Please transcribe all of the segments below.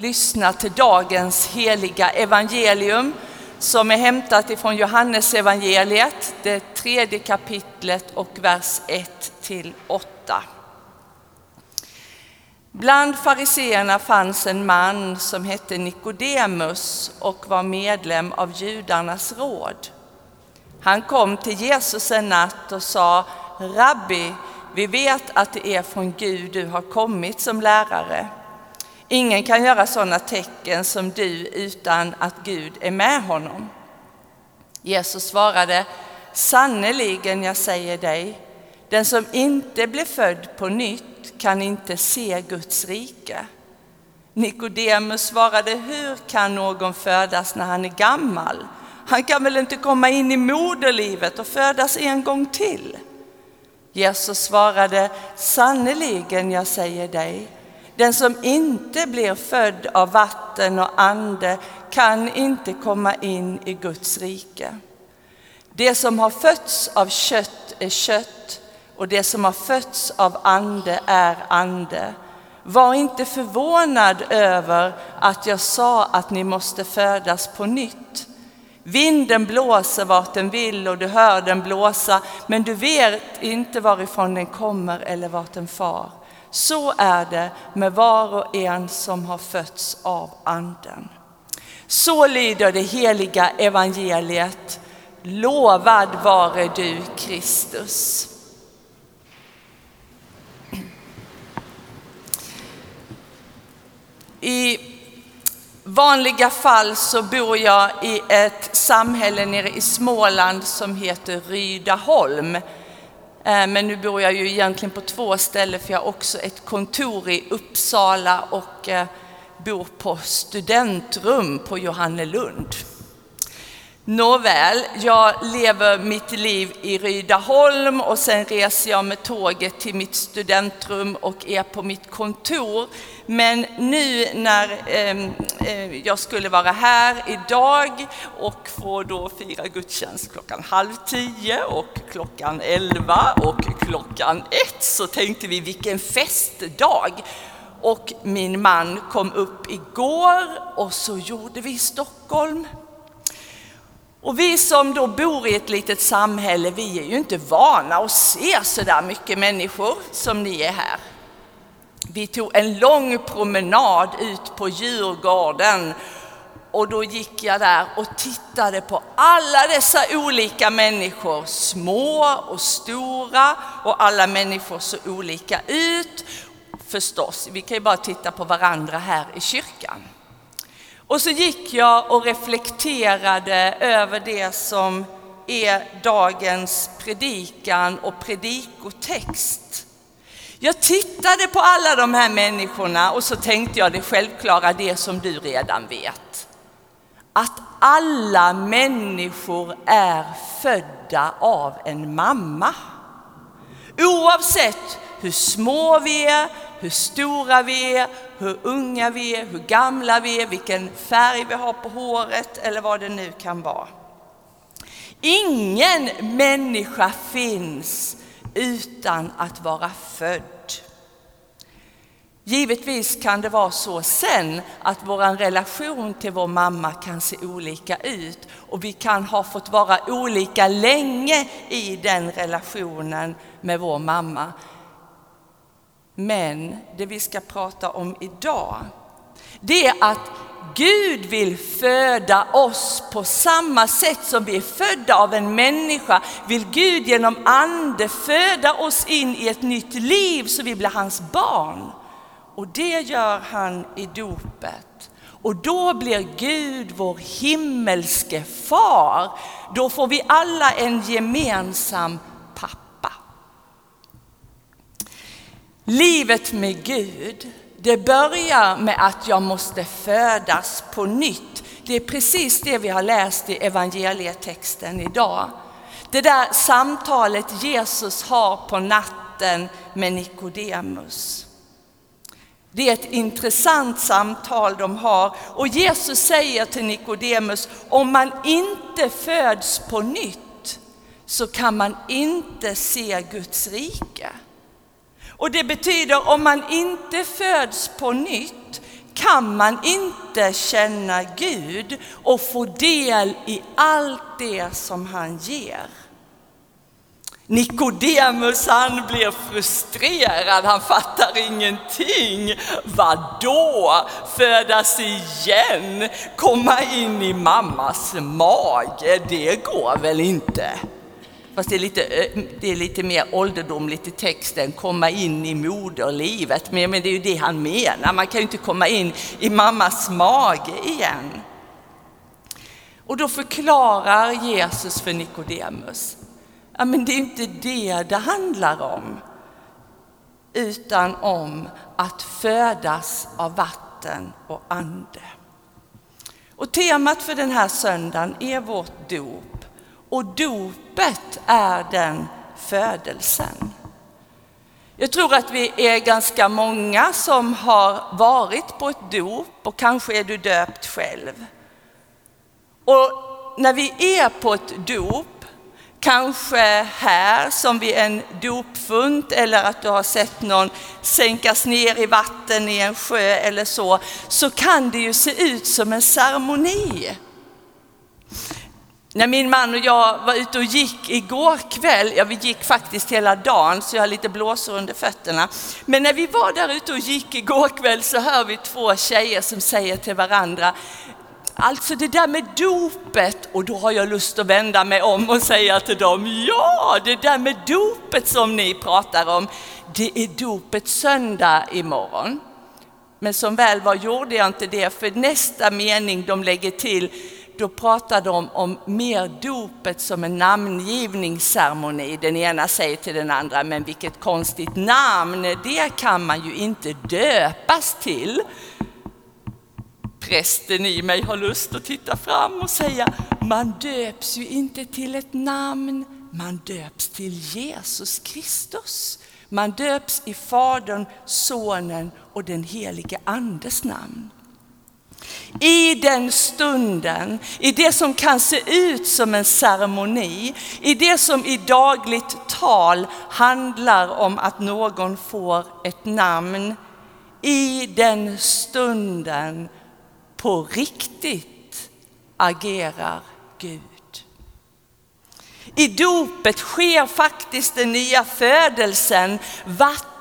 lyssna till dagens heliga evangelium som är hämtat ifrån Johannes evangeliet, det tredje kapitlet och vers 1 till 8. Bland fariseerna fanns en man som hette Nikodemus och var medlem av judarnas råd. Han kom till Jesus en natt och sa Rabbi, vi vet att det är från Gud du har kommit som lärare. Ingen kan göra sådana tecken som du utan att Gud är med honom. Jesus svarade, sannerligen jag säger dig, den som inte blir född på nytt kan inte se Guds rike. Nikodemus svarade, hur kan någon födas när han är gammal? Han kan väl inte komma in i moderlivet och födas en gång till? Jesus svarade, sannerligen jag säger dig, den som inte blir född av vatten och ande kan inte komma in i Guds rike. Det som har fötts av kött är kött och det som har fötts av ande är ande. Var inte förvånad över att jag sa att ni måste födas på nytt. Vinden blåser vart den vill och du hör den blåsa, men du vet inte varifrån den kommer eller vart den far. Så är det med var och en som har fötts av Anden. Så lyder det heliga evangeliet. Lovad vare du, Kristus. I vanliga fall så bor jag i ett samhälle nere i Småland som heter Rydaholm. Eh, men nu bor jag ju egentligen på två ställen för jag har också ett kontor i Uppsala och eh, bor på studentrum på Johannelund. Nåväl, jag lever mitt liv i Rydaholm och sen reser jag med tåget till mitt studentrum och är på mitt kontor. Men nu när ehm, eh, jag skulle vara här idag och få då fira gudstjänst klockan halv tio och klockan elva och klockan ett så tänkte vi vilken festdag. Och min man kom upp igår och så gjorde vi Stockholm och vi som då bor i ett litet samhälle, vi är ju inte vana att se så där mycket människor som ni är här. Vi tog en lång promenad ut på Djurgården och då gick jag där och tittade på alla dessa olika människor, små och stora och alla människor så olika ut. Förstås, vi kan ju bara titta på varandra här i kyrkan. Och så gick jag och reflekterade över det som är dagens predikan och predikotext. Jag tittade på alla de här människorna och så tänkte jag det självklara, det som du redan vet. Att alla människor är födda av en mamma. Oavsett hur små vi är, hur stora vi är, hur unga vi är, hur gamla vi är, vilken färg vi har på håret eller vad det nu kan vara. Ingen människa finns utan att vara född. Givetvis kan det vara så sen att vår relation till vår mamma kan se olika ut och vi kan ha fått vara olika länge i den relationen med vår mamma. Men det vi ska prata om idag, det är att Gud vill föda oss på samma sätt som vi är födda av en människa. Vill Gud genom ande föda oss in i ett nytt liv så vi blir hans barn. Och det gör han i dopet. Och då blir Gud vår himmelske far. Då får vi alla en gemensam Livet med Gud, det börjar med att jag måste födas på nytt. Det är precis det vi har läst i evangelietexten idag. Det där samtalet Jesus har på natten med Nikodemus. Det är ett intressant samtal de har och Jesus säger till Nikodemus, om man inte föds på nytt så kan man inte se Guds rike. Och det betyder om man inte föds på nytt kan man inte känna Gud och få del i allt det som han ger. Nikodemus han blir frustrerad, han fattar ingenting. Vadå? Födas igen? Komma in i mammas mage? Det går väl inte? Fast det är lite, eh, det är lite mer ålderdomligt i texten, komma in i moderlivet. Men, men det är ju det han menar, man kan ju inte komma in i mammas mage igen. Och då förklarar Jesus för Nikodemus, ja men det är inte det det handlar om, utan om att födas av vatten och ande. Och temat för den här söndagen är vårt dop. Och dopet är den födelsen. Jag tror att vi är ganska många som har varit på ett dop och kanske är du döpt själv. Och när vi är på ett dop, kanske här som vid en dopfunt eller att du har sett någon sänkas ner i vatten i en sjö eller så, så kan det ju se ut som en ceremoni. När min man och jag var ute och gick igår kväll, ja vi gick faktiskt hela dagen så jag har lite blåsor under fötterna. Men när vi var där ute och gick igår kväll så hör vi två tjejer som säger till varandra, Alltså det där med dopet, och då har jag lust att vända mig om och säga till dem, ja det där med dopet som ni pratar om, det är dopet söndag imorgon. Men som väl var gjorde jag inte det, för nästa mening de lägger till, då pratar de om mer dopet som en namngivningsceremoni. Den ena säger till den andra, men vilket konstigt namn, det kan man ju inte döpas till. Prästen i mig har lust att titta fram och säga, man döps ju inte till ett namn, man döps till Jesus Kristus. Man döps i Fadern, Sonen och den helige Andes namn. I den stunden, i det som kan se ut som en ceremoni, i det som i dagligt tal handlar om att någon får ett namn, i den stunden på riktigt agerar Gud. I dopet sker faktiskt den nya födelsen.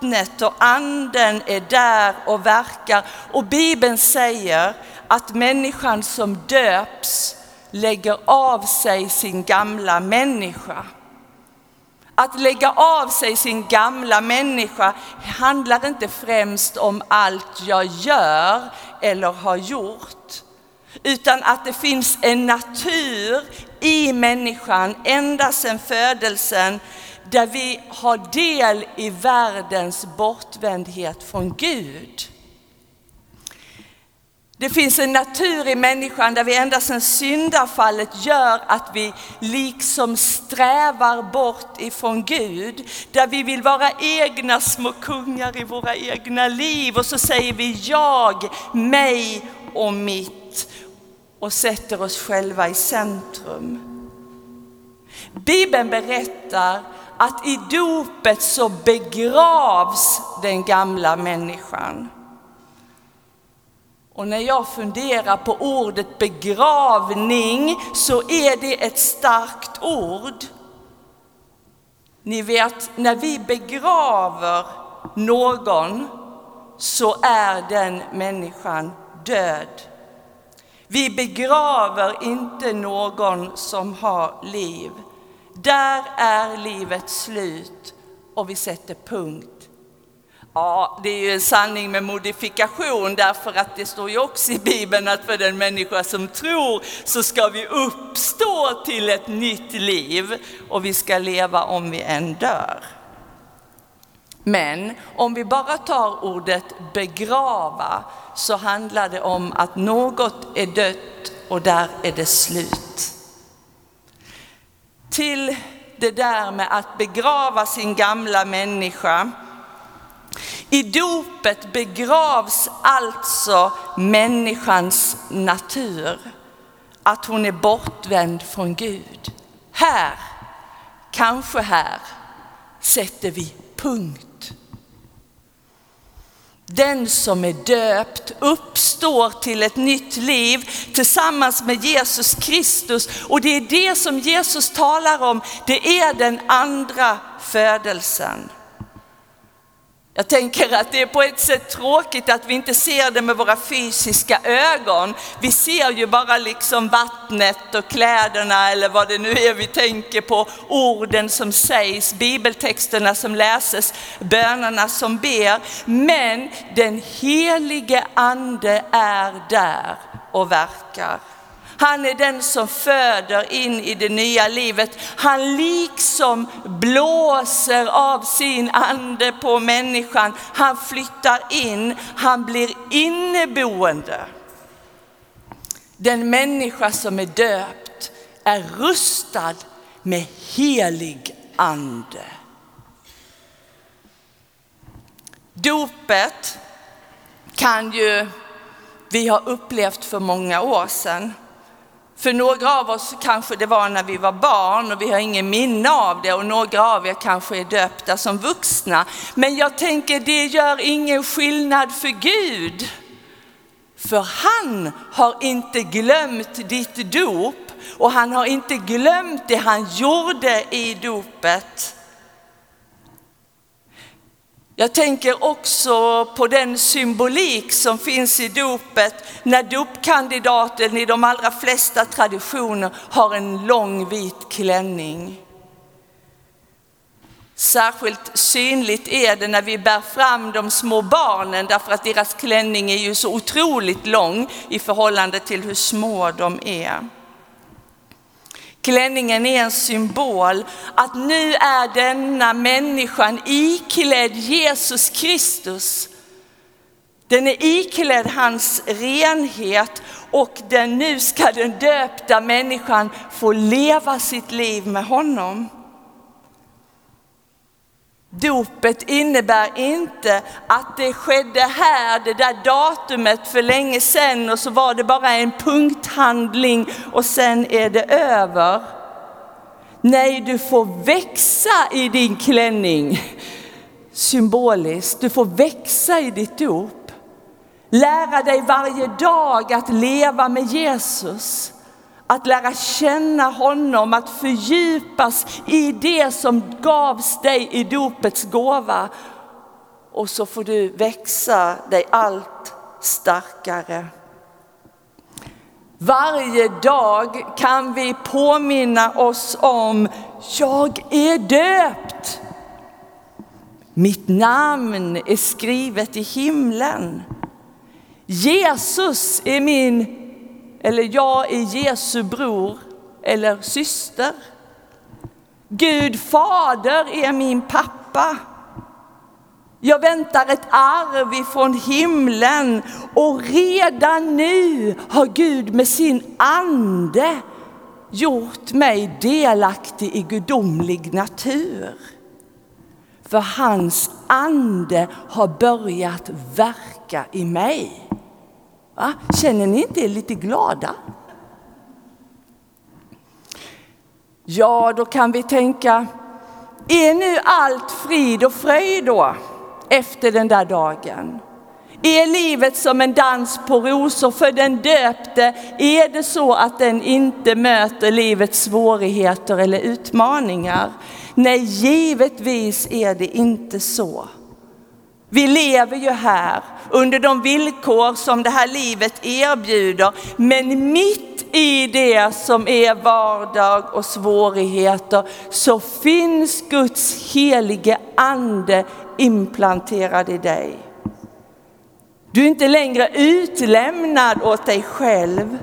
Vattnet och anden är där och verkar. Och Bibeln säger att människan som döps lägger av sig sin gamla människa. Att lägga av sig sin gamla människa handlar inte främst om allt jag gör eller har gjort, utan att det finns en natur i människan ända sedan födelsen där vi har del i världens bortvändhet från Gud. Det finns en natur i människan där vi ända sedan syndafallet gör att vi liksom strävar bort ifrån Gud. Där vi vill vara egna små kungar i våra egna liv och så säger vi jag, mig och mitt och sätter oss själva i centrum. Bibeln berättar att i dopet så begravs den gamla människan. Och när jag funderar på ordet begravning så är det ett starkt ord. Ni vet, när vi begraver någon så är den människan död. Vi begraver inte någon som har liv. Där är livet slut och vi sätter punkt Ja, det är ju en sanning med modifikation därför att det står ju också i Bibeln att för den människa som tror så ska vi uppstå till ett nytt liv och vi ska leva om vi än dör. Men om vi bara tar ordet begrava så handlar det om att något är dött och där är det slut. Till det där med att begrava sin gamla människa i dopet begravs alltså människans natur, att hon är bortvänd från Gud. Här, kanske här, sätter vi punkt. Den som är döpt uppstår till ett nytt liv tillsammans med Jesus Kristus. Och det är det som Jesus talar om, det är den andra födelsen. Jag tänker att det är på ett sätt tråkigt att vi inte ser det med våra fysiska ögon. Vi ser ju bara liksom vattnet och kläderna eller vad det nu är vi tänker på, orden som sägs, bibeltexterna som läses, bönerna som ber. Men den helige ande är där och verkar. Han är den som föder in i det nya livet. Han liksom blåser av sin ande på människan. Han flyttar in, han blir inneboende. Den människa som är döpt är rustad med helig ande. Dopet kan ju vi ha upplevt för många år sedan. För några av oss kanske det var när vi var barn och vi har ingen minne av det och några av er kanske är döpta som vuxna. Men jag tänker det gör ingen skillnad för Gud. För han har inte glömt ditt dop och han har inte glömt det han gjorde i dopet. Jag tänker också på den symbolik som finns i dopet när dopkandidaten i de allra flesta traditioner har en lång vit klänning. Särskilt synligt är det när vi bär fram de små barnen därför att deras klänning är ju så otroligt lång i förhållande till hur små de är. Klänningen är en symbol att nu är denna människan iklädd Jesus Kristus. Den är iklädd hans renhet och den, nu ska den döpta människan få leva sitt liv med honom. Dopet innebär inte att det skedde här, det där datumet för länge sedan och så var det bara en punkthandling och sen är det över. Nej, du får växa i din klänning symboliskt. Du får växa i ditt dop. Lära dig varje dag att leva med Jesus att lära känna honom, att fördjupas i det som gavs dig i dopets gåva. Och så får du växa dig allt starkare. Varje dag kan vi påminna oss om, jag är döpt. Mitt namn är skrivet i himlen. Jesus är min eller jag är Jesu bror eller syster. Gud fader är min pappa. Jag väntar ett arv ifrån himlen och redan nu har Gud med sin ande gjort mig delaktig i gudomlig natur. För hans ande har börjat verka i mig. Va? Känner ni inte er lite glada? Ja, då kan vi tänka, är nu allt frid och fröjd då efter den där dagen? Är livet som en dans på rosor för den döpte? Är det så att den inte möter livets svårigheter eller utmaningar? Nej, givetvis är det inte så. Vi lever ju här under de villkor som det här livet erbjuder. Men mitt i det som är vardag och svårigheter så finns Guds helige ande implanterad i dig. Du är inte längre utlämnad åt dig själv.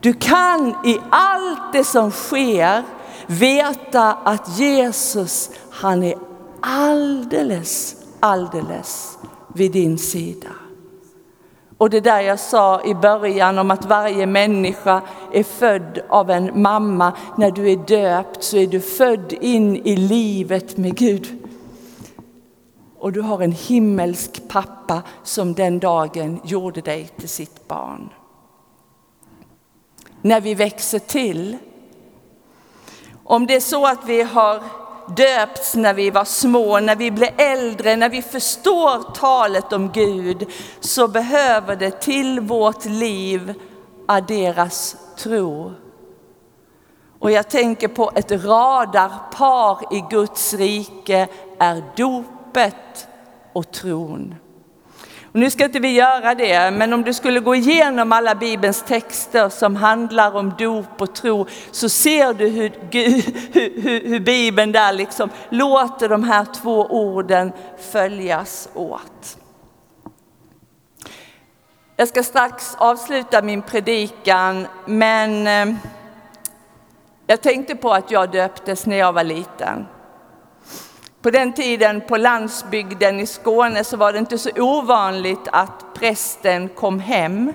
Du kan i allt det som sker veta att Jesus, han är alldeles alldeles vid din sida. Och det där jag sa i början om att varje människa är född av en mamma. När du är döpt så är du född in i livet med Gud. Och du har en himmelsk pappa som den dagen gjorde dig till sitt barn. När vi växer till, om det är så att vi har döpts när vi var små, när vi blir äldre, när vi förstår talet om Gud, så behöver det till vårt liv adderas tro. Och jag tänker på ett radarpar i Guds rike är dopet och tron. Och nu ska inte vi göra det, men om du skulle gå igenom alla Bibelns texter som handlar om dop och tro så ser du hur, hur, hur, hur Bibeln där liksom låter de här två orden följas åt. Jag ska strax avsluta min predikan, men eh, jag tänkte på att jag döptes när jag var liten. På den tiden på landsbygden i Skåne så var det inte så ovanligt att prästen kom hem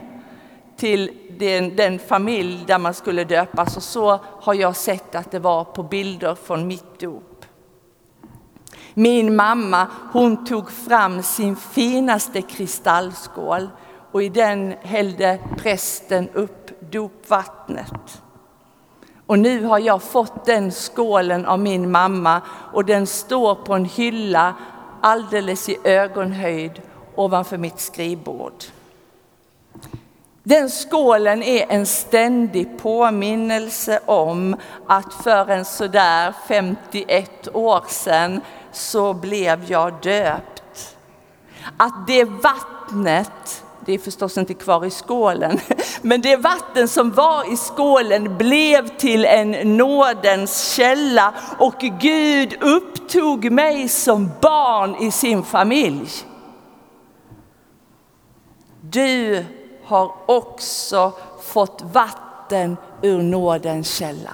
till den, den, familj där man skulle döpas och så har jag sett att det var på bilder från mitt dop. Min mamma hon tog fram sin finaste kristallskål och i den hällde prästen upp dopvattnet. Och nu har jag fått den skålen av min mamma och den står på en hylla alldeles i ögonhöjd ovanför mitt skrivbord. Den skålen är en ständig påminnelse om att för en sådär 51 år sedan så blev jag döpt. Att det vattnet det är förstås inte kvar i skålen, men det vatten som var i skålen blev till en nådens källa och Gud upptog mig som barn i sin familj. Du har också fått vatten ur nådens källa.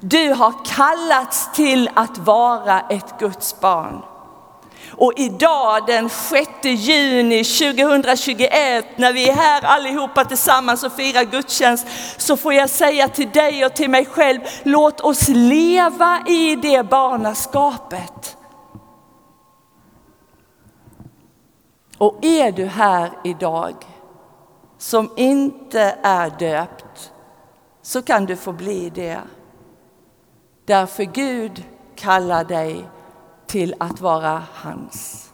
Du har kallats till att vara ett Guds barn. Och idag den 6 juni 2021 när vi är här allihopa tillsammans och firar gudstjänst så får jag säga till dig och till mig själv, låt oss leva i det barnaskapet. Och är du här idag som inte är döpt så kan du få bli det. Därför Gud kallar dig till att vara hans.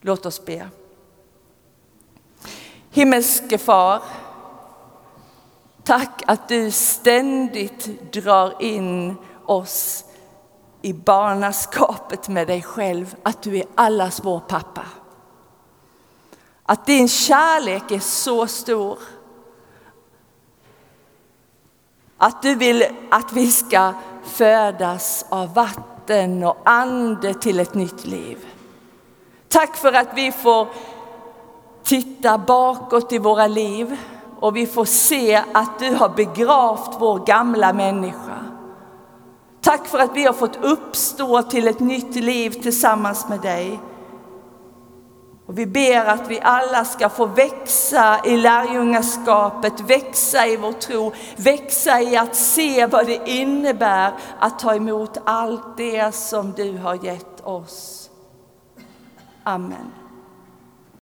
Låt oss be. Himmelske far, tack att du ständigt drar in oss i barnaskapet med dig själv, att du är allas vår pappa. Att din kärlek är så stor. Att du vill att vi ska födas av vatten vatten och ande till ett nytt liv. Tack för att vi får titta bakåt i våra liv och vi får se att du har begravt vår gamla människa. Tack för att vi har fått uppstå till ett nytt liv tillsammans med dig. Och vi ber att vi alla ska få växa i lärjungaskapet, växa i vår tro, växa i att se vad det innebär att ta emot allt det som du har gett oss. Amen.